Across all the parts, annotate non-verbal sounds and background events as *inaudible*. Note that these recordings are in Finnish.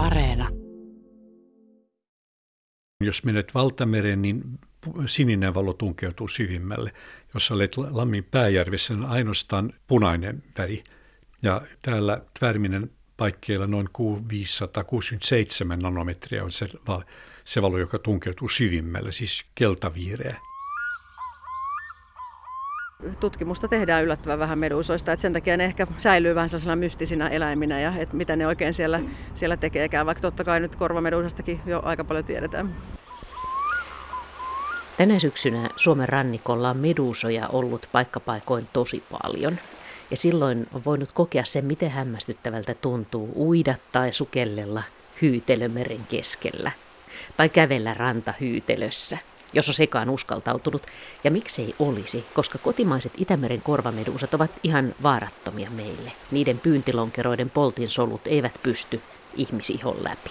Areena. Jos menet valtamereen, niin sininen valo tunkeutuu syvimmälle. Jos olet Lammin pääjärvessä, niin ainoastaan punainen väri. Ja täällä Tvärminen paikkeilla noin 567 nanometriä on se, se valo, joka tunkeutuu syvimmälle, siis keltaviireä tutkimusta tehdään yllättävän vähän medusoista, että sen takia ne ehkä säilyy vähän sellaisena mystisinä eläiminä ja että mitä ne oikein siellä, siellä tekeekään, vaikka totta kai nyt korvamedusastakin jo aika paljon tiedetään. Tänä syksynä Suomen rannikolla on medusoja ollut paikkapaikoin tosi paljon. Ja silloin on voinut kokea sen, miten hämmästyttävältä tuntuu uida tai sukellella hyytelömeren keskellä. Tai kävellä rantahyytelössä – jos on sekaan uskaltautunut. Ja miksei olisi, koska kotimaiset Itämeren korvameduusat ovat ihan vaarattomia meille. Niiden pyyntilonkeroiden poltin solut eivät pysty ihmisihon läpi.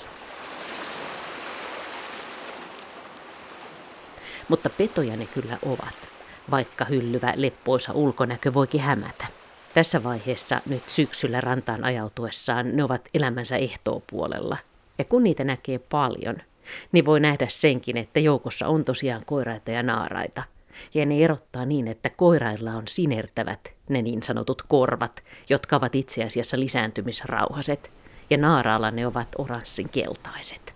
Mutta petoja ne kyllä ovat, vaikka hyllyvä leppoisa ulkonäkö voikin hämätä. Tässä vaiheessa nyt syksyllä rantaan ajautuessaan ne ovat elämänsä ehtoopuolella. Ja kun niitä näkee paljon, niin voi nähdä senkin, että joukossa on tosiaan koiraita ja naaraita. Ja ne erottaa niin, että koirailla on sinertävät, ne niin sanotut korvat, jotka ovat itse asiassa lisääntymisrauhaset, ja naaraalla ne ovat oranssin keltaiset.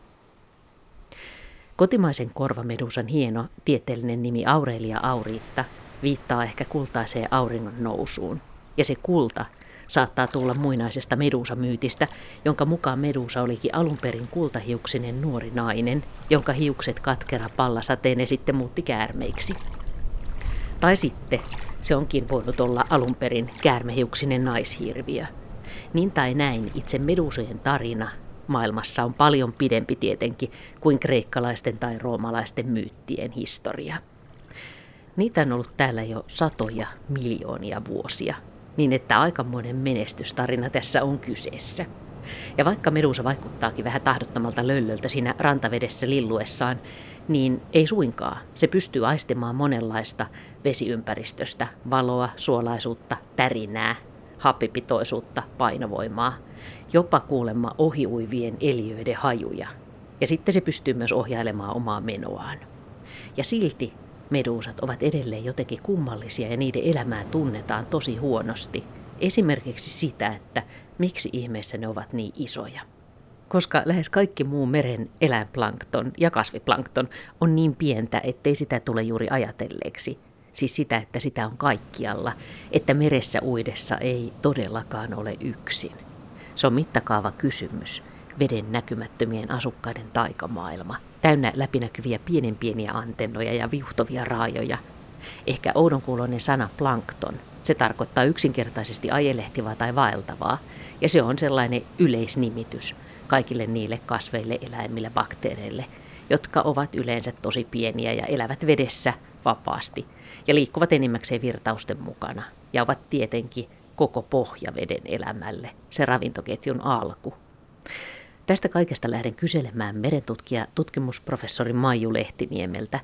Kotimaisen korvamedusan hieno tieteellinen nimi Aurelia auriitta viittaa ehkä kultaiseen auringon nousuun. Ja se kulta saattaa tulla muinaisesta Medusa-myytistä, jonka mukaan Medusa olikin alun perin kultahiuksinen nuori nainen, jonka hiukset katkera pallasateen sitten muutti käärmeiksi. Tai sitten se onkin voinut olla alun perin käärmehiuksinen naishirviö. Niin tai näin itse Medusojen tarina maailmassa on paljon pidempi tietenkin kuin kreikkalaisten tai roomalaisten myyttien historia. Niitä on ollut täällä jo satoja miljoonia vuosia, niin että aikamoinen menestystarina tässä on kyseessä. Ja vaikka Medusa vaikuttaakin vähän tahdottomalta löllöltä siinä rantavedessä lilluessaan, niin ei suinkaan. Se pystyy aistimaan monenlaista vesiympäristöstä, valoa, suolaisuutta, tärinää, happipitoisuutta, painovoimaa, jopa kuulemma ohiuivien eliöiden hajuja. Ja sitten se pystyy myös ohjailemaan omaa menoaan. Ja silti Meduusat ovat edelleen jotenkin kummallisia ja niiden elämää tunnetaan tosi huonosti. Esimerkiksi sitä, että miksi ihmeessä ne ovat niin isoja. Koska lähes kaikki muu meren eläinplankton ja kasviplankton on niin pientä, ettei sitä tule juuri ajatelleeksi. Siis sitä, että sitä on kaikkialla, että meressä uidessa ei todellakaan ole yksin. Se on mittakaava kysymys, veden näkymättömien asukkaiden taikamaailma – täynnä läpinäkyviä pienen pieniä antennoja ja viuhtovia raajoja. Ehkä oudonkuuloinen sana plankton. Se tarkoittaa yksinkertaisesti ajelehtivaa tai vaeltavaa, ja se on sellainen yleisnimitys kaikille niille kasveille, eläimille, bakteereille, jotka ovat yleensä tosi pieniä ja elävät vedessä vapaasti ja liikkuvat enimmäkseen virtausten mukana ja ovat tietenkin koko pohjaveden elämälle, se ravintoketjun alku. Tästä kaikesta lähden kyselemään merentutkija tutkimusprofessori Maiju Lehtiniemeltä.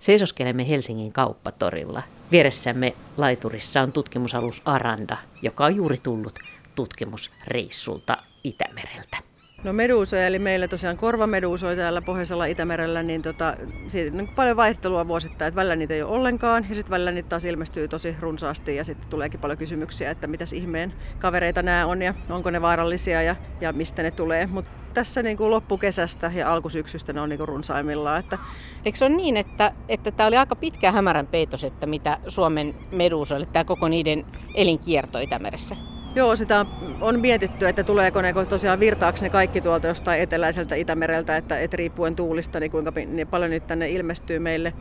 Seisoskelemme Helsingin kauppatorilla. Vieressämme laiturissa on tutkimusalus Aranda, joka on juuri tullut tutkimusreissulta Itämereltä. No meduusoja, eli meillä tosiaan korvameduusoja täällä pohjoisella Itämerellä, niin tota, siitä on paljon vaihtelua vuosittain, että välillä niitä ei ole ollenkaan, ja sitten välillä niitä taas ilmestyy tosi runsaasti, ja sitten tuleekin paljon kysymyksiä, että mitäs ihmeen kavereita nämä on, ja onko ne vaarallisia, ja, ja mistä ne tulee. Mutta tässä niin kuin loppukesästä ja alkusyksystä ne on niin kuin runsaimmillaan. Että... Eikö se ole niin, että, että oli aika pitkä hämärän peitos, että mitä Suomen meduusoille, tämä koko niiden elinkierto Itämeressä? Joo, sitä on mietitty, että tuleeko ne tosiaan virtaako ne kaikki tuolta jostain eteläiseltä Itämereltä, että, että riippuen tuulista, niin kuinka niin paljon nyt tänne ilmestyy meille.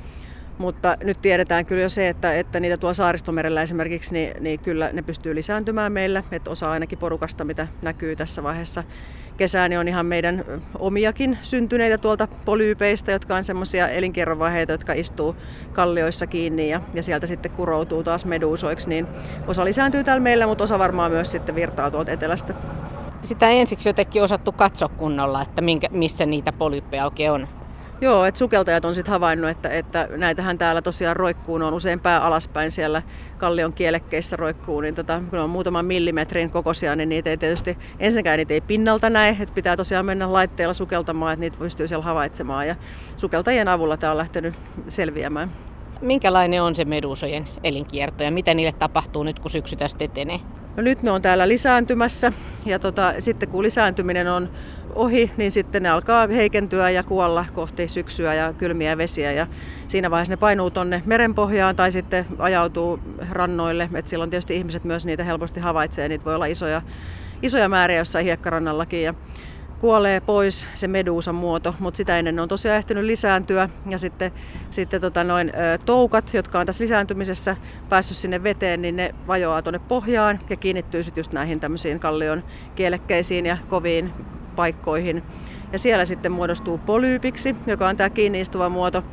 Mutta nyt tiedetään kyllä jo se, että, että niitä tuolla saaristomerellä esimerkiksi, niin, niin kyllä ne pystyy lisääntymään meillä. Että osa ainakin porukasta, mitä näkyy tässä vaiheessa kesää, niin on ihan meidän omiakin syntyneitä tuolta polyypeistä, jotka on semmoisia elinkierrovaiheita, jotka istuu kallioissa kiinni ja, ja sieltä sitten kuroutuu taas meduusoiksi. Niin osa lisääntyy täällä meillä, mutta osa varmaan myös sitten virtaa tuolta etelästä. Sitä ensiksi jotenkin osattu katsoa kunnolla, että minkä, missä niitä polyyppejä oikein on. Joo, että sukeltajat on sitten havainnut, että, että näitähän täällä tosiaan roikkuu, ne on usein pää alaspäin siellä kallion kielekkeissä roikkuu, niin tota, kun ne on muutaman millimetrin kokoisia, niin niitä ei tietysti, ensinnäkään niitä ei pinnalta näe, että pitää tosiaan mennä laitteella sukeltamaan, että niitä pystyy siellä havaitsemaan ja sukeltajien avulla tämä on lähtenyt selviämään. Minkälainen on se medusojen elinkierto ja mitä niille tapahtuu nyt, kun syksy tästä etenee? No nyt ne on täällä lisääntymässä ja tota, sitten kun lisääntyminen on ohi, niin sitten ne alkaa heikentyä ja kuolla kohti syksyä ja kylmiä vesiä. Ja siinä vaiheessa ne painuu tuonne merenpohjaan tai sitten ajautuu rannoille. Et silloin tietysti ihmiset myös niitä helposti havaitsee. Niitä voi olla isoja, isoja määriä jossain hiekkarannallakin. Ja kuolee pois se meduusan muoto, mutta sitä ennen ne on tosiaan ehtinyt lisääntyä. Ja sitten, sitten tota noin, toukat, jotka on tässä lisääntymisessä päässyt sinne veteen, niin ne vajoaa tuonne pohjaan ja kiinnittyy sitten just näihin tämmöisiin kallion kielekkeisiin ja koviin paikkoihin. Ja siellä sitten muodostuu polyypiksi, joka on tämä kiinni istuva muoto,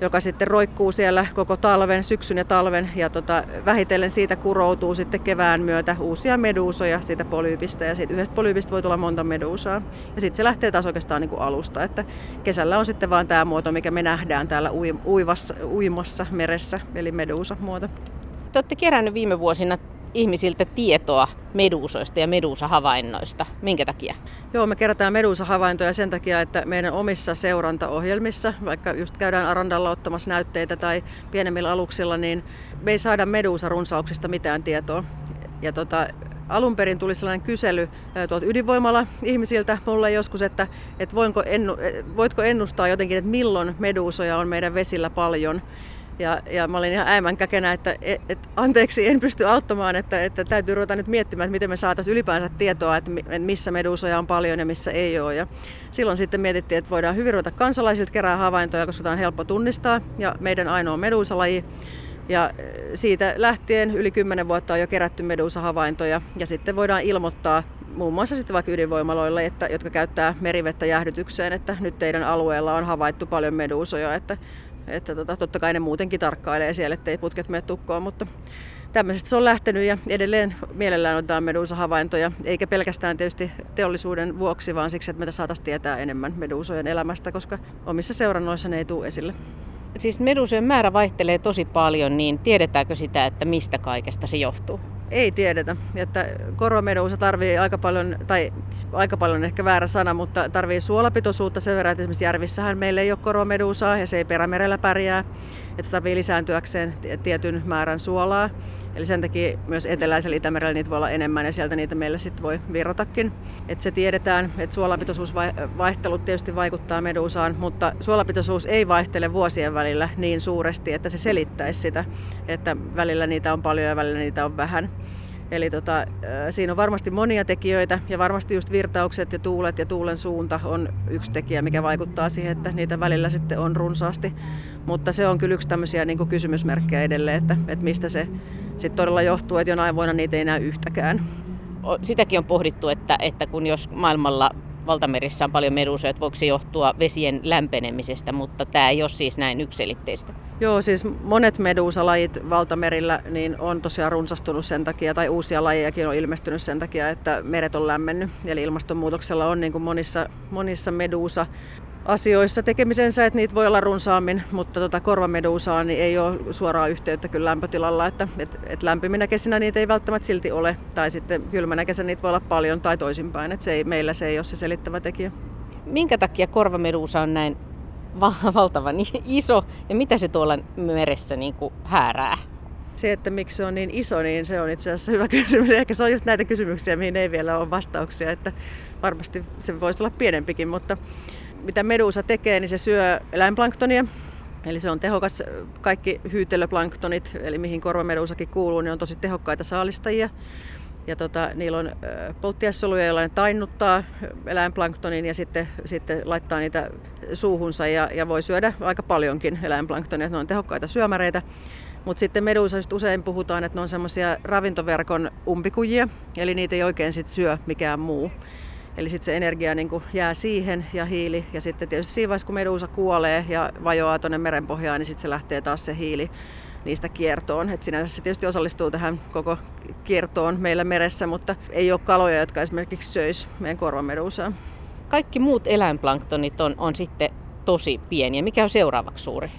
joka sitten roikkuu siellä koko talven, syksyn ja talven. Ja tota, vähitellen siitä kuroutuu sitten kevään myötä uusia meduusoja siitä polyypistä. Ja siitä yhdestä polyypistä voi tulla monta meduusaa. Ja sitten se lähtee taas oikeastaan niin kuin alusta. Että kesällä on sitten vaan tämä muoto, mikä me nähdään täällä uivassa, uimassa meressä, eli meduusa-muoto. Te olette kerännyt viime vuosina ihmisiltä tietoa meduusoista ja medusahavainnoista. Minkä takia? Joo, me kerätään medusahavaintoja sen takia, että meidän omissa seurantaohjelmissa, vaikka just käydään Arandalla ottamassa näytteitä tai pienemmillä aluksilla, niin me ei saada meduusarunsauksista mitään tietoa. Ja tota, alun perin tuli sellainen kysely tuolta ydinvoimalla ihmisiltä mulle joskus, että, että voinko ennu, voitko ennustaa jotenkin, että milloin meduusoja on meidän vesillä paljon. Ja, ja mä olin ihan äimänkäkenä, että et, et, anteeksi, en pysty auttamaan, että, että täytyy ruveta nyt miettimään, että miten me saataisiin ylipäänsä tietoa, että missä meduusoja on paljon ja missä ei ole. Ja silloin sitten mietittiin, että voidaan hyvin ruveta kansalaisilta kerää havaintoja, koska tämä on helppo tunnistaa. Ja meidän ainoa meduusalaji. Ja siitä lähtien yli 10 vuotta on jo kerätty medusahavaintoja ja sitten voidaan ilmoittaa muun muassa sitten vaikka ydinvoimaloille, että, jotka käyttää merivettä jäähdytykseen, että nyt teidän alueella on havaittu paljon meduusoja, että että tota, totta kai ne muutenkin tarkkailee siellä, ettei putket mene tukkoon, mutta tämmöisestä se on lähtenyt ja edelleen mielellään otetaan meduusahavaintoja, eikä pelkästään tietysti teollisuuden vuoksi, vaan siksi, että me saataisiin tietää enemmän meduusojen elämästä, koska omissa seurannoissa ne ei tule esille. Siis meduusojen määrä vaihtelee tosi paljon, niin tiedetäänkö sitä, että mistä kaikesta se johtuu? Ei tiedetä. Että korvameduusa tarvii aika paljon, tai aika paljon ehkä väärä sana, mutta tarvii suolapitoisuutta sen verran, että esimerkiksi järvissähän meillä ei ole korvameduusaa ja se ei perämerellä pärjää. Että se tarvii lisääntyäkseen tietyn määrän suolaa. Eli sen takia myös eteläisellä Itämerellä niitä voi olla enemmän ja sieltä niitä meillä sitten voi virratakin. Että se tiedetään, että suolapitoisuusvaihtelut tietysti vaikuttaa medusaan, mutta suolapitoisuus ei vaihtele vuosien välillä niin suuresti, että se selittäisi sitä, että välillä niitä on paljon ja välillä niitä on vähän. Eli tota, siinä on varmasti monia tekijöitä ja varmasti just virtaukset ja tuulet ja tuulen suunta on yksi tekijä, mikä vaikuttaa siihen, että niitä välillä sitten on runsaasti. Mutta se on kyllä yksi tämmöisiä niin kysymysmerkkejä edelleen, että, että mistä se sitten todella johtuu, että jonain vuonna niitä ei näy yhtäkään. Sitäkin on pohdittu, että, että kun jos maailmalla valtamerissä on paljon medusoja, että voiko se johtua vesien lämpenemisestä, mutta tämä ei ole siis näin ykselitteistä. Joo, siis monet meduusalajit valtamerillä niin on tosiaan runsastunut sen takia, tai uusia lajejakin on ilmestynyt sen takia, että meret on lämmennyt. Eli ilmastonmuutoksella on niin kuin monissa, monissa meduusa asioissa tekemisensä, että niitä voi olla runsaammin, mutta tota korvameduusaan niin ei ole suoraa yhteyttä kyllä lämpötilalla, että et, et lämpiminä kesinä niitä ei välttämättä silti ole, tai sitten kylmänä kesänä niitä voi olla paljon tai toisinpäin, että se ei, meillä se ei ole se selittävä tekijä. Minkä takia korvameduusa on näin valtavan iso ja mitä se tuolla meressä niin kuin häärää? Se, että miksi se on niin iso, niin se on itse asiassa hyvä kysymys. Ehkä se on just näitä kysymyksiä, mihin ei vielä ole vastauksia, että varmasti se voisi olla pienempikin, mutta mitä medusa tekee, niin se syö eläinplanktonia. Eli se on tehokas, kaikki hyytelöplanktonit, eli mihin korvamedusakin kuuluu, niin on tosi tehokkaita saalistajia. Ja tota, niillä on polttiassoluja, joilla ne tainnuttaa eläinplanktonin ja sitten, sitten laittaa niitä suuhunsa ja, ja voi syödä aika paljonkin eläinplanktonia. Ne on tehokkaita syömäreitä. Mutta sitten medusasta usein puhutaan, että ne on semmoisia ravintoverkon umpikujia, eli niitä ei oikein sit syö mikään muu. Eli sitten se energia niin jää siihen ja hiili. Ja sitten tietysti siinä vaiheessa, kun medusa kuolee ja vajoaa tuonne merenpohjaan, niin sitten se lähtee taas se hiili niistä kiertoon. Et sinänsä se tietysti osallistuu tähän koko kiertoon meillä meressä, mutta ei ole kaloja, jotka esimerkiksi söis meidän korvamedusaa. Kaikki muut eläinplanktonit on, on sitten tosi pieni ja mikä on seuraavaksi suuri?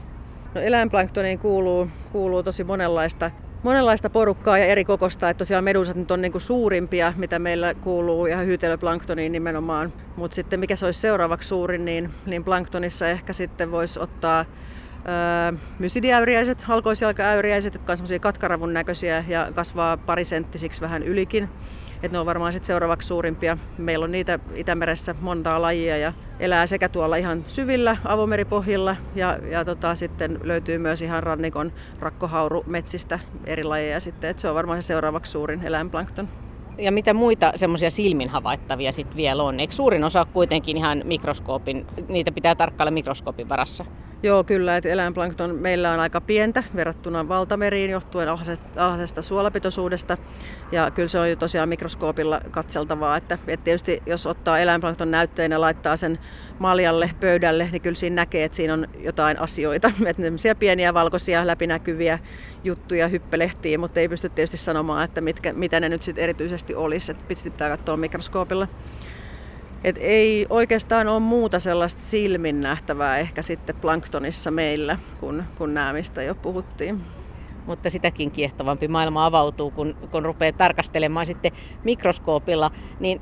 No eläinplanktoniin kuuluu, kuuluu tosi monenlaista, monenlaista porukkaa ja eri kokosta. Että tosiaan medusat nyt on niin kuin suurimpia, mitä meillä kuuluu, ja hyytelöplanktoniin nimenomaan. Mutta sitten mikä se olisi seuraavaksi suurin, niin, niin planktonissa ehkä sitten voisi ottaa öö, mysidiäyriäiset, halkoisjalkaäyriäiset, jotka on semmoisia katkaravun näköisiä ja kasvaa parisenttisiksi vähän ylikin. Et ne on varmaan sit seuraavaksi suurimpia. Meillä on niitä Itämeressä montaa lajia ja elää sekä tuolla ihan syvillä avomeripohjilla ja, ja tota, sitten löytyy myös ihan rannikon rakkohaurumetsistä eri lajeja sitten. Et se on varmaan se seuraavaksi suurin eläinplankton. Ja mitä muita semmoisia silmin havaittavia sitten vielä on? Eikö suurin osa kuitenkin ihan mikroskoopin, niitä pitää tarkkailla mikroskoopin varassa? Joo, kyllä, että eläinplankton meillä on aika pientä verrattuna valtameriin johtuen alhaisesta, suolapitoisuudesta. Ja kyllä se on jo tosiaan mikroskoopilla katseltavaa, että, että tietysti jos ottaa eläinplankton näytteen ja laittaa sen maljalle, pöydälle, niin kyllä siinä näkee, että siinä on jotain asioita. *laughs* Että pieniä valkoisia läpinäkyviä juttuja hyppelehtii, mutta ei pysty tietysti sanomaan, että mitkä, mitä ne nyt sitten erityisesti olisi. Että pitää katsoa mikroskoopilla. Et ei oikeastaan ole muuta sellaista silmin nähtävää ehkä sitten planktonissa meillä, kun, kun nämä, mistä jo puhuttiin. Mutta sitäkin kiehtovampi maailma avautuu, kun, kun rupeaa tarkastelemaan sitten mikroskoopilla. Niin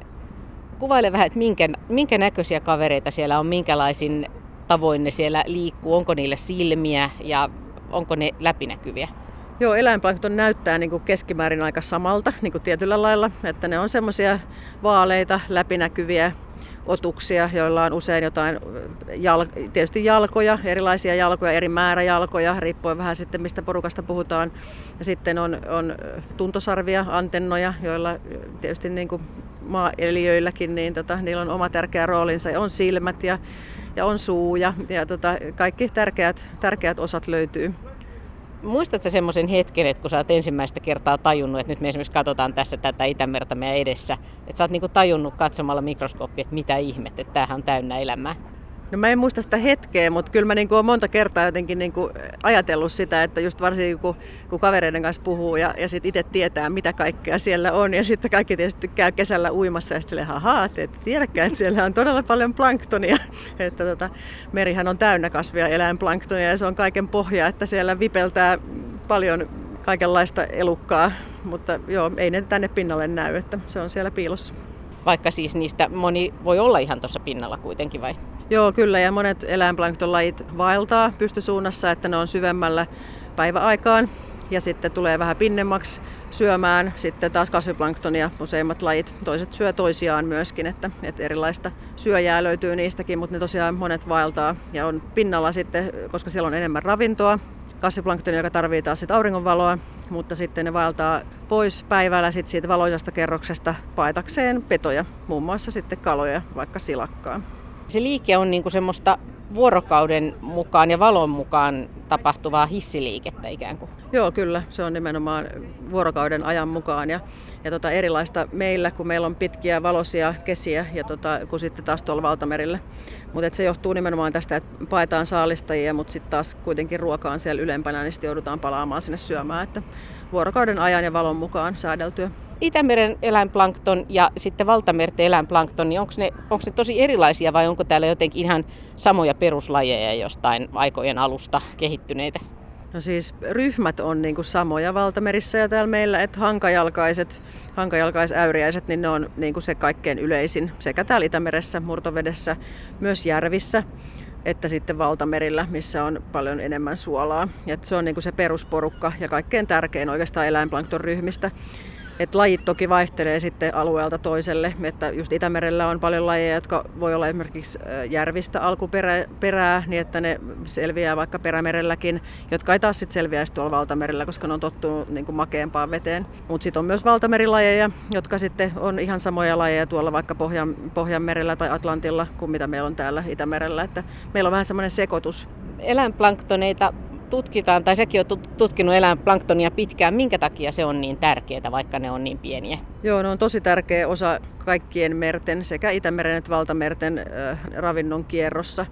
kuvaile vähän, että minkä, minkä näköisiä kavereita siellä on, minkälaisin tavoin ne siellä liikkuu, onko niille silmiä ja onko ne läpinäkyviä? Joo, eläinplankton näyttää niin kuin keskimäärin aika samalta niin kuin tietyllä lailla, että ne on semmoisia vaaleita, läpinäkyviä otuksia, joilla on usein jotain, jal- tietysti jalkoja, erilaisia jalkoja, eri määrä jalkoja, riippuen vähän sitten mistä porukasta puhutaan. Ja sitten on, on tuntosarvia, antennoja, joilla tietysti niin kuin maaeliöilläkin, niin tota, niillä on oma tärkeä roolinsa. Ja on silmät ja, ja on suu ja, ja tota, kaikki tärkeät, tärkeät osat löytyy. Muistatko semmoisen hetken, että kun sä oot ensimmäistä kertaa tajunnut, että nyt me esimerkiksi katsotaan tässä tätä Itämerta meidän edessä, että sä oot niinku tajunnut katsomalla mikroskooppia, että mitä ihmettä, että tämähän on täynnä elämää? No mä en muista sitä hetkeä, mutta kyllä mä niinku olen monta kertaa jotenkin niinku ajatellut sitä, että just varsinkin kun, kun kavereiden kanssa puhuu ja, ja sitten itse tietää, mitä kaikkea siellä on. Ja sitten kaikki tietysti käy kesällä uimassa ja sitten haha, te ette tiedäkään, että siellä on todella paljon planktonia. *laughs* että tota, merihän on täynnä kasvia eläinplanktonia ja se on kaiken pohja, että siellä vipeltää paljon kaikenlaista elukkaa. Mutta joo, ei ne tänne pinnalle näy, että se on siellä piilossa. Vaikka siis niistä moni voi olla ihan tuossa pinnalla kuitenkin vai? Joo, kyllä. Ja monet eläinplanktonlajit vaeltaa pystysuunnassa, että ne on syvemmällä päiväaikaan. Ja sitten tulee vähän pinnemmaksi syömään sitten taas kasviplanktonia useimmat lajit. Toiset syö toisiaan myöskin, että, että erilaista syöjää löytyy niistäkin, mutta ne tosiaan monet vaeltaa ja on pinnalla sitten, koska siellä on enemmän ravintoa. Kasviplanktoni, joka tarvitsee taas sit auringonvaloa, mutta sitten ne vaeltaa pois päivällä sit siitä valoisasta kerroksesta paetakseen petoja, muun muassa sitten kaloja, vaikka silakkaa. Se liike on niinku semmoista vuorokauden mukaan ja valon mukaan tapahtuvaa hissiliikettä ikään kuin. Joo, kyllä. Se on nimenomaan vuorokauden ajan mukaan ja, ja tota erilaista meillä, kun meillä on pitkiä valoisia kesiä ja tota, kun sitten taas tuolla valtamerillä. Mutta se johtuu nimenomaan tästä, että paetaan saalistajia, mutta sitten taas kuitenkin ruoka on siellä ylempänä, niin sitten joudutaan palaamaan sinne syömään. Että vuorokauden ajan ja valon mukaan säädeltyä. Itämeren eläinplankton ja sitten valtamerten eläinplankton, niin onko ne, onko ne tosi erilaisia vai onko täällä jotenkin ihan samoja peruslajeja jostain aikojen alusta kehittyneitä? No siis ryhmät on niin kuin samoja valtamerissä ja täällä meillä, että hankajalkaiset, hankajalkaisäyriäiset, niin ne on niin kuin se kaikkein yleisin sekä täällä Itämeressä, murtovedessä, myös järvissä että sitten valtamerillä, missä on paljon enemmän suolaa. Ja se on niin kuin se perusporukka ja kaikkein tärkein oikeastaan eläinplankton ryhmistä. Et lajit toki vaihtelee sitten alueelta toiselle, että just Itämerellä on paljon lajeja, jotka voi olla esimerkiksi järvistä alkuperää, niin että ne selviää vaikka perämerelläkin, jotka ei taas sitten selviäisi tuolla valtamerellä, koska ne on tottunut niin kuin makeampaan veteen. Mutta sitten on myös valtamerilajeja, jotka sitten on ihan samoja lajeja tuolla vaikka Pohjan, Pohjanmerellä tai Atlantilla kuin mitä meillä on täällä Itämerellä. Että meillä on vähän semmoinen sekoitus. Eläinplanktoneita tutkitaan, tai sekin on tutkinut eläinplanktonia pitkään. Minkä takia se on niin tärkeää, vaikka ne on niin pieniä? Joo, ne on tosi tärkeä osa kaikkien merten, sekä Itämeren että valtamerten äh, ravinnon kierrossa.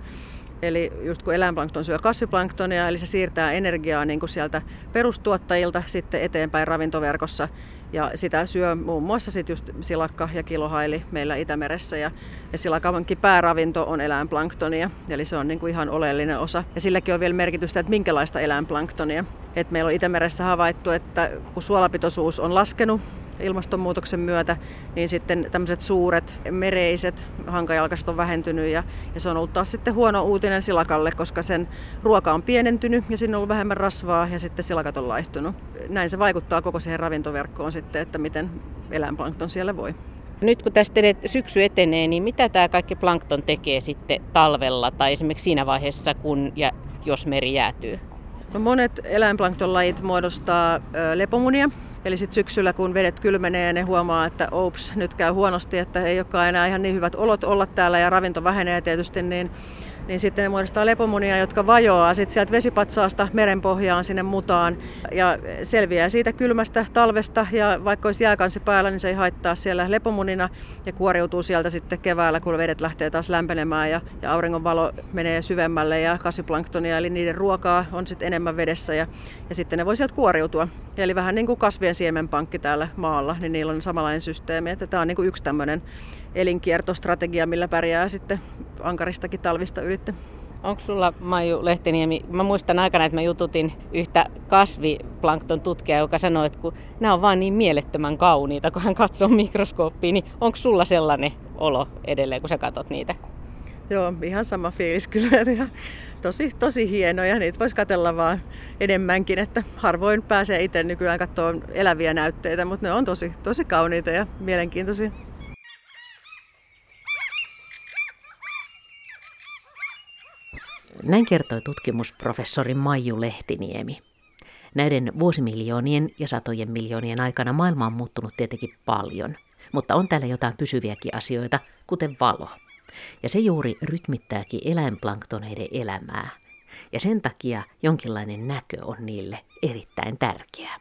Eli just kun eläinplankton syö kasviplanktonia, eli se siirtää energiaa niin kuin sieltä perustuottajilta sitten eteenpäin ravintoverkossa Ja sitä syö muun muassa sit just silakka ja kilohaili meillä Itämeressä. Ja, ja silakankin pääravinto on eläinplanktonia, eli se on niin kuin ihan oleellinen osa. Ja silläkin on vielä merkitystä, että minkälaista eläinplanktonia. Et meillä on Itämeressä havaittu, että kun suolapitoisuus on laskenut ilmastonmuutoksen myötä, niin sitten tämmöiset suuret mereiset hankajalkaiset on vähentynyt ja, ja se on ollut taas sitten huono uutinen silakalle, koska sen ruoka on pienentynyt ja siinä on ollut vähemmän rasvaa ja sitten silakat on laihtunut. Näin se vaikuttaa koko siihen ravintoverkkoon sitten, että miten eläinplankton siellä voi. Nyt kun tästä syksy etenee, niin mitä tämä kaikki plankton tekee sitten talvella tai esimerkiksi siinä vaiheessa, kun ja jos meri jäätyy? No monet eläinplanktonlajit muodostaa lepomunia, Eli sitten syksyllä, kun vedet kylmenee, ne huomaa, että ops, nyt käy huonosti, että ei olekaan enää ihan niin hyvät olot olla täällä ja ravinto vähenee tietysti, niin niin sitten ne muodostaa lepomunia, jotka vajoaa sitten sieltä vesipatsaasta merenpohjaan sinne mutaan ja selviää siitä kylmästä talvesta ja vaikka olisi jääkansi päällä, niin se ei haittaa siellä lepomunina ja kuoriutuu sieltä sitten keväällä, kun vedet lähtee taas lämpenemään ja, ja auringonvalo menee syvemmälle ja kasviplanktonia, eli niiden ruokaa on sitten enemmän vedessä ja, ja sitten ne voi sieltä kuoriutua. Eli vähän niin kuin kasvien siemenpankki täällä maalla, niin niillä on samanlainen systeemi, että tämä on niin kuin yksi tämmöinen elinkiertostrategia, millä pärjää sitten ankaristakin talvista ylitte. Onko sulla Maiju Lehtiniemi, mä muistan aikana, että mä jututin yhtä kasviplankton tutkijaa, joka sanoi, että kun nämä on vaan niin mielettömän kauniita, kun hän katsoo mikroskooppiin, niin onko sulla sellainen olo edelleen, kun sä katsot niitä? Joo, ihan sama fiilis kyllä. *laughs* Ihan tosi, tosi hienoja. Niitä voisi katella vaan enemmänkin, että harvoin pääsee itse nykyään katsoa eläviä näytteitä, mutta ne on tosi, tosi kauniita ja mielenkiintoisia. Näin kertoi tutkimusprofessori Maiju Lehtiniemi. Näiden vuosimiljoonien ja satojen miljoonien aikana maailma on muuttunut tietenkin paljon, mutta on täällä jotain pysyviäkin asioita, kuten valo. Ja se juuri rytmittääkin eläinplanktoneiden elämää. Ja sen takia jonkinlainen näkö on niille erittäin tärkeää.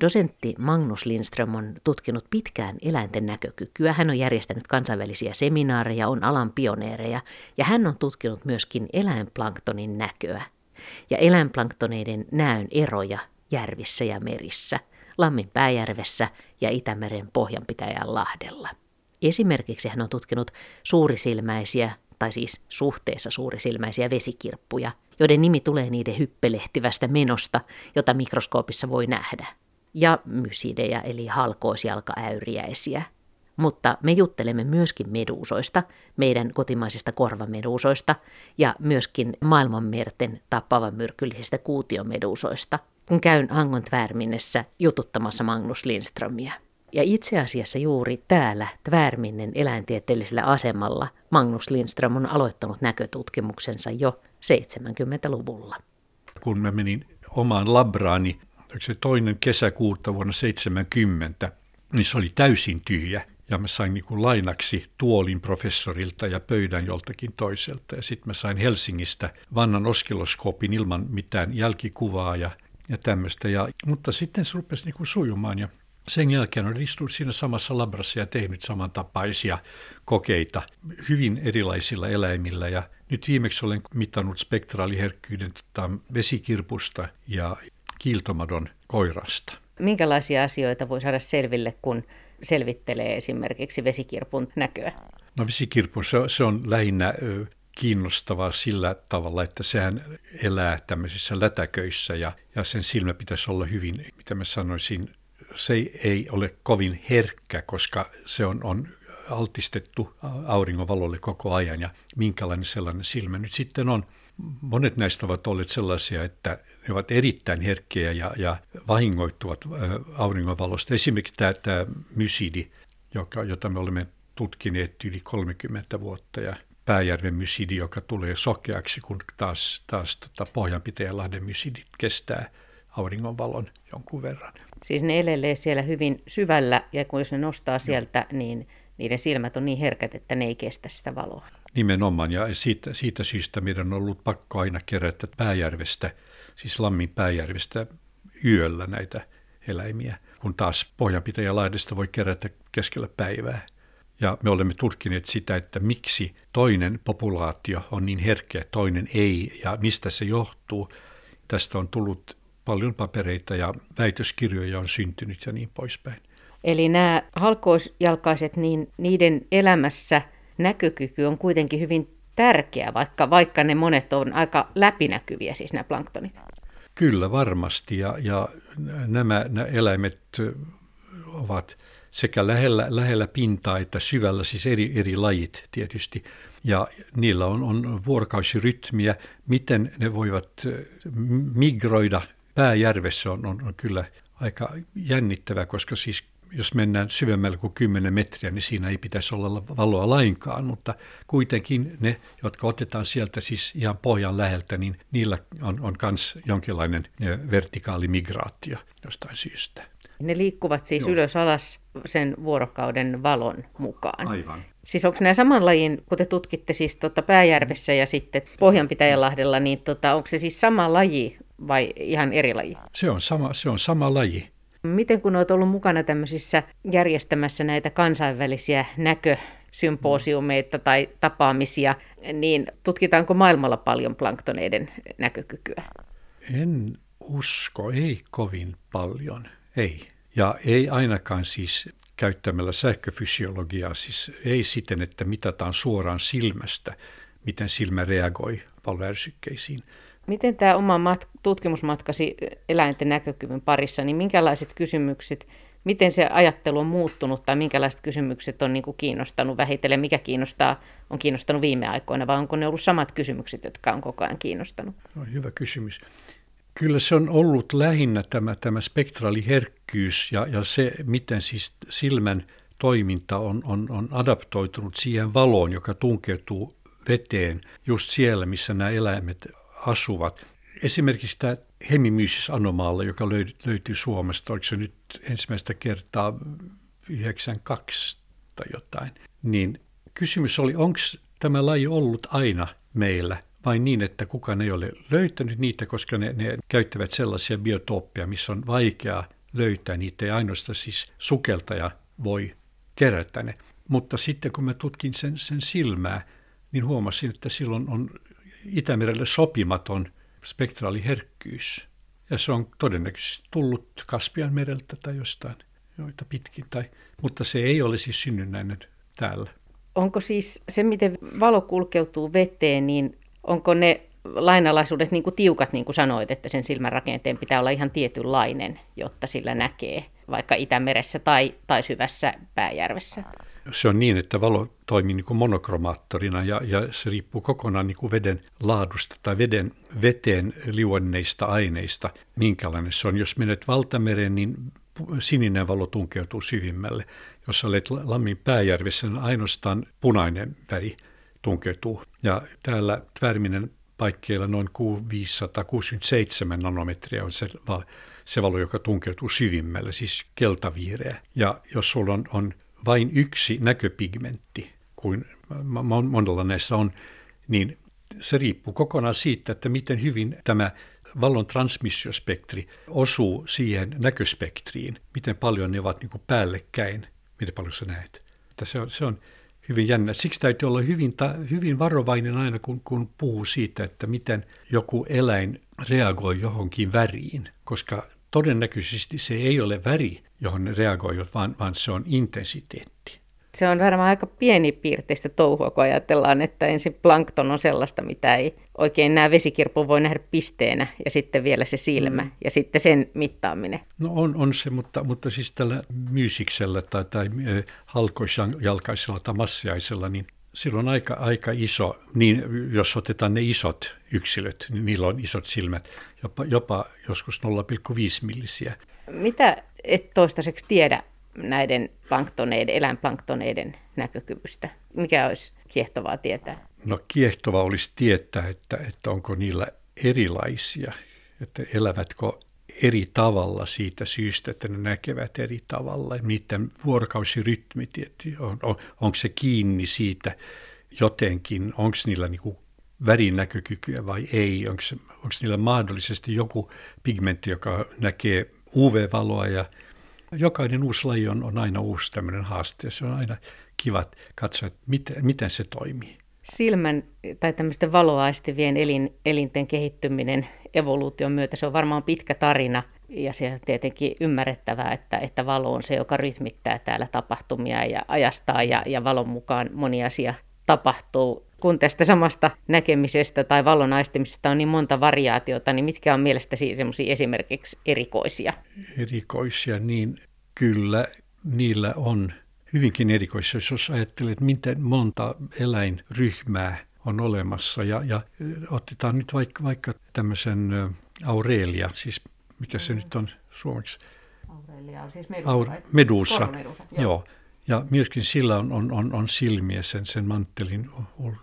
Dosentti Magnus Lindström on tutkinut pitkään eläinten näkökykyä. Hän on järjestänyt kansainvälisiä seminaareja, on alan pioneereja ja hän on tutkinut myöskin eläinplanktonin näköä ja eläinplanktoneiden näön eroja järvissä ja merissä, Lammin pääjärvessä ja Itämeren pohjanpitäjän lahdella. Esimerkiksi hän on tutkinut suurisilmäisiä, tai siis suhteessa suurisilmäisiä vesikirppuja, joiden nimi tulee niiden hyppelehtivästä menosta, jota mikroskoopissa voi nähdä ja mysidejä eli halkoisjalkaäyriäisiä. Mutta me juttelemme myöskin meduusoista, meidän kotimaisista korvameduusoista ja myöskin maailmanmerten tappavan myrkyllisistä kuutiomeduusoista, kun käyn Hangon Tvärminnessä jututtamassa Magnus Lindströmiä. Ja itse asiassa juuri täällä Tvärminnen eläintieteellisellä asemalla Magnus Lindström on aloittanut näkötutkimuksensa jo 70-luvulla. Kun mä menin omaan labraani se toinen kesäkuuta vuonna 70, niin se oli täysin tyhjä. Ja mä sain niin kuin lainaksi tuolin professorilta ja pöydän joltakin toiselta. Ja sitten mä sain Helsingistä vannan oskiloskoopin ilman mitään jälkikuvaa ja, ja tämmöistä. Ja, mutta sitten se rupesi niin kuin sujumaan ja sen jälkeen olen istunut siinä samassa labrassa ja tehnyt samantapaisia kokeita hyvin erilaisilla eläimillä. Ja nyt viimeksi olen mitannut spektraaliherkkyyden tota, vesikirpusta ja kiiltomadon koirasta. Minkälaisia asioita voi saada selville, kun selvittelee esimerkiksi vesikirpun näköä? No vesikirpu, se, se on lähinnä ö, kiinnostavaa sillä tavalla, että sehän elää tämmöisissä lätäköissä ja, ja sen silmä pitäisi olla hyvin, mitä mä sanoisin, se ei ole kovin herkkä, koska se on, on altistettu auringonvalolle koko ajan ja minkälainen sellainen silmä nyt sitten on. Monet näistä ovat olleet sellaisia, että ne ovat erittäin herkkiä ja, ja vahingoittuvat auringonvalosta. Esimerkiksi tämä, tämä mysidi, joka, jota me olemme tutkineet yli 30 vuotta ja Pääjärven mysidi, joka tulee sokeaksi, kun taas, taas tota Pohjanpitäjänlahden mysidit kestää auringonvalon jonkun verran. Siis ne elelee siellä hyvin syvällä ja kun jos ne nostaa sieltä, no. niin niiden silmät on niin herkät, että ne ei kestä sitä valoa. Nimenomaan ja siitä, siitä syystä meidän on ollut pakko aina kerätä Pääjärvestä siis Lammin pääjärvestä yöllä näitä eläimiä, kun taas Pohjanpitäjälahdesta voi kerätä keskellä päivää. Ja me olemme tutkineet sitä, että miksi toinen populaatio on niin herkkä, toinen ei, ja mistä se johtuu. Tästä on tullut paljon papereita ja väitöskirjoja on syntynyt ja niin poispäin. Eli nämä halkoisjalkaiset, niin niiden elämässä näkökyky on kuitenkin hyvin tärkeä, vaikka, vaikka ne monet on aika läpinäkyviä, siis nämä planktonit. Kyllä varmasti, ja, ja nämä, nämä eläimet ovat sekä lähellä, lähellä pintaa että syvällä, siis eri, eri lajit tietysti. Ja niillä on, on vuorokausirytmiä, miten ne voivat migroida pääjärvessä on, on, on kyllä aika jännittävää, koska siis jos mennään syvemmälle kuin 10 metriä, niin siinä ei pitäisi olla valoa lainkaan, mutta kuitenkin ne, jotka otetaan sieltä siis ihan pohjan läheltä, niin niillä on, on myös jonkinlainen vertikaali migraatio jostain syystä. Ne liikkuvat siis Joo. ylös alas sen vuorokauden valon mukaan. Aivan. Siis onko nämä saman lajin, kun te tutkitte siis tuota Pääjärvessä ja sitten Pohjanpitäjänlahdella, niin tota, onko se siis sama laji vai ihan eri laji? Se on sama, se on sama laji. Miten kun olet ollut mukana tämmöisissä järjestämässä näitä kansainvälisiä näkösymposiumeita tai tapaamisia, niin tutkitaanko maailmalla paljon planktoneiden näkökykyä? En usko, ei kovin paljon, ei. Ja ei ainakaan siis käyttämällä sähköfysiologiaa, siis ei siten, että mitataan suoraan silmästä, miten silmä reagoi valoärsykkeisiin, Miten tämä oma mat- tutkimusmatkasi eläinten näkökyvyn parissa, niin minkälaiset kysymykset, miten se ajattelu on muuttunut tai minkälaiset kysymykset on niin kuin kiinnostanut vähitellen, mikä kiinnostaa, on kiinnostanut viime aikoina vai onko ne ollut samat kysymykset, jotka on koko ajan kiinnostanut? No, hyvä kysymys. Kyllä se on ollut lähinnä tämä, tämä spektraaliherkkyys ja, ja se, miten siis silmän toiminta on, on, on adaptoitunut siihen valoon, joka tunkeutuu veteen just siellä, missä nämä eläimet asuvat. Esimerkiksi tämä hemimyysis anomaalla, joka löytyy Suomesta, oliko se nyt ensimmäistä kertaa 92 tai jotain, niin kysymys oli, onko tämä laji ollut aina meillä vai niin, että kukaan ei ole löytänyt niitä, koska ne, ne käyttävät sellaisia biotooppeja, missä on vaikeaa löytää niitä ja ainoastaan siis sukeltaja voi kerätä ne. Mutta sitten kun mä tutkin sen, sen silmää, niin huomasin, että silloin on Itämerelle sopimaton spektraaliherkkyys. Ja se on todennäköisesti tullut Kaspian mereltä tai jostain joita pitkin, tai, mutta se ei ole siis synnynnäinen täällä. Onko siis se, miten valo kulkeutuu veteen, niin onko ne lainalaisuudet niin kuin tiukat, niin kuin sanoit, että sen silmänrakenteen pitää olla ihan tietynlainen, jotta sillä näkee vaikka Itämeressä tai, tai syvässä pääjärvessä? se on niin, että valo toimii niin kuin monokromaattorina ja, ja se riippuu kokonaan niin kuin veden laadusta tai veden, veteen liuenneista aineista, minkälainen se on. Jos menet valtamereen, niin sininen valo tunkeutuu syvimmälle. Jos olet Lammin pääjärvessä, niin ainoastaan punainen väri tunkeutuu. Ja täällä Tvärminen paikkeilla noin 567 nanometriä on se, se valo, joka tunkeutuu syvimmälle, siis keltaviireä. Ja jos sulla on, on vain yksi näköpigmentti, kuin monella näissä on, niin se riippuu kokonaan siitä, että miten hyvin tämä vallon transmissiospektri osuu siihen näköspektriin, miten paljon ne ovat niin kuin päällekkäin, miten paljon sä näet. Että se, on, se on hyvin jännä. Siksi täytyy olla hyvin, ta, hyvin varovainen aina, kun, kun puhuu siitä, että miten joku eläin reagoi johonkin väriin, koska todennäköisesti se ei ole väri, johon ne reagoivat, vaan, vaan se on intensiteetti. Se on varmaan aika pienipiirteistä touhua, kun ajatellaan, että ensin plankton on sellaista, mitä ei oikein nämä vesikirppu voi nähdä pisteenä, ja sitten vielä se silmä, mm. ja sitten sen mittaaminen. No on, on se, mutta, mutta siis tällä myysiksellä tai, tai halkoisjalkaisella tai massiaisella, niin silloin aika, aika iso, niin jos otetaan ne isot yksilöt, niin niillä on isot silmät, jopa, jopa joskus 0,5 millisiä. Mitä et toistaiseksi tiedä näiden planktoneiden, eläinplanktoneiden näkökyvystä? Mikä olisi kiehtovaa tietää? No kiehtova olisi tietää, että, että onko niillä erilaisia, että elävätkö eri tavalla siitä syystä, että ne näkevät eri tavalla. Niiden vuorokausirytmi, on, on, onko se kiinni siitä jotenkin, onko niillä niin värinäkökykyä vai ei, onko, onko niillä mahdollisesti joku pigmentti, joka näkee UV-valoa ja jokainen uusi laji on, on aina uusi tämmöinen haaste se on aina kiva katsoa, että miten, miten se toimii. Silmän tai tämmöisten valoaistivien elin, elinten kehittyminen evoluution myötä. Se on varmaan pitkä tarina ja se on tietenkin ymmärrettävää, että, että valo on se, joka rytmittää täällä tapahtumia ja ajastaa ja, ja valon mukaan moni asia tapahtuu. Kun tästä samasta näkemisestä tai valon aistimisesta on niin monta variaatiota, niin mitkä on mielestäsi esimerkiksi erikoisia? Erikoisia, niin kyllä niillä on hyvinkin erikoisia, jos ajattelet, miten monta eläinryhmää on olemassa. Ja, ja otetaan nyt vaikka, vaikka tämmöisen Aurelia, siis mikä se nyt on suomeksi? Aurelia on siis medusa. Aur- medusa. joo. joo. Ja myöskin sillä on, on, on, on silmiä sen, sen manttelin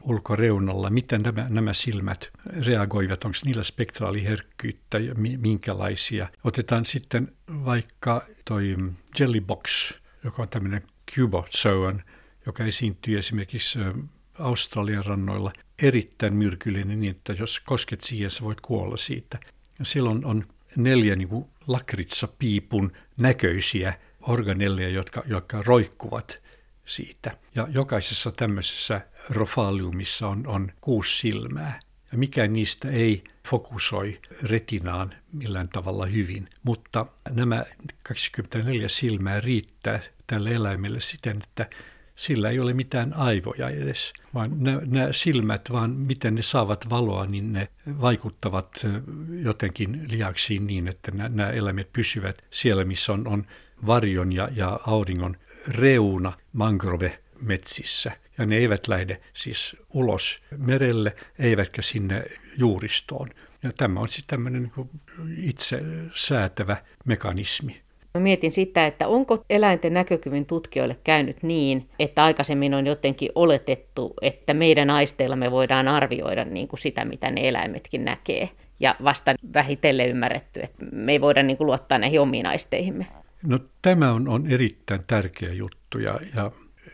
ulkoreunalla. Miten nämä, nämä silmät reagoivat? Onko niillä spektraaliherkkyyttä ja minkälaisia? Otetaan sitten vaikka toi Jellybox, joka on tämmöinen cubozoan, joka esiintyy esimerkiksi Australian rannoilla erittäin myrkyllinen niin, että jos kosket siihen, sä voit kuolla siitä. Ja silloin on neljä niin lakritsapiipun näköisiä organelleja, jotka, jotka roikkuvat siitä. Ja jokaisessa tämmöisessä rofaliumissa on, on kuusi silmää. Ja mikään niistä ei fokusoi retinaan millään tavalla hyvin, mutta nämä 24 silmää riittää tälle eläimelle siten, että sillä ei ole mitään aivoja edes, vaan nämä, silmät, vaan miten ne saavat valoa, niin ne vaikuttavat jotenkin liaksiin niin, että nämä eläimet pysyvät siellä, missä on, on varjon ja, ja auringon reuna mangrove-metsissä. Ja ne eivät lähde siis ulos merelle, eivätkä sinne juuristoon. Ja tämä on siis tämmöinen niin itse säätävä mekanismi. Mä mietin sitä, että onko eläinten näkökyvyn tutkijoille käynyt niin, että aikaisemmin on jotenkin oletettu, että meidän aisteilla me voidaan arvioida niin kuin sitä, mitä ne eläimetkin näkee. Ja vasta vähitellen ymmärretty, että me ei voida niin kuin luottaa näihin omiin aisteihimme. No tämä on, on erittäin tärkeä juttu ja, ja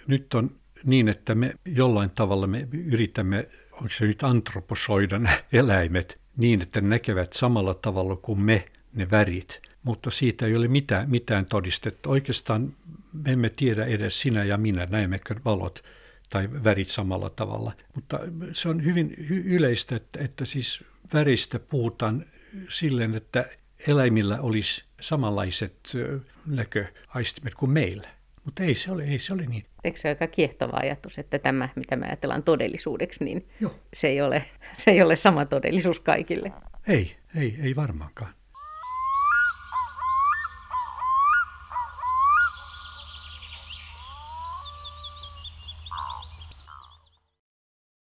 nyt on niin, että me jollain tavalla me yritämme, onko se nyt antroposoida nämä eläimet niin, että ne näkevät samalla tavalla kuin me ne värit – mutta siitä ei ole mitään, mitään todistetta. Oikeastaan me emme tiedä edes sinä ja minä, näemmekö valot tai värit samalla tavalla. Mutta se on hyvin yleistä, että, että siis väristä puhutaan silleen, että eläimillä olisi samanlaiset näköaistimet kuin meillä. Mutta ei se ole, ei se ole niin. Eikö se ole aika kiehtova ajatus, että tämä, mitä me ajatellaan todellisuudeksi, niin Joo. Se, ei ole, se ei ole sama todellisuus kaikille? Ei, ei, ei varmaankaan.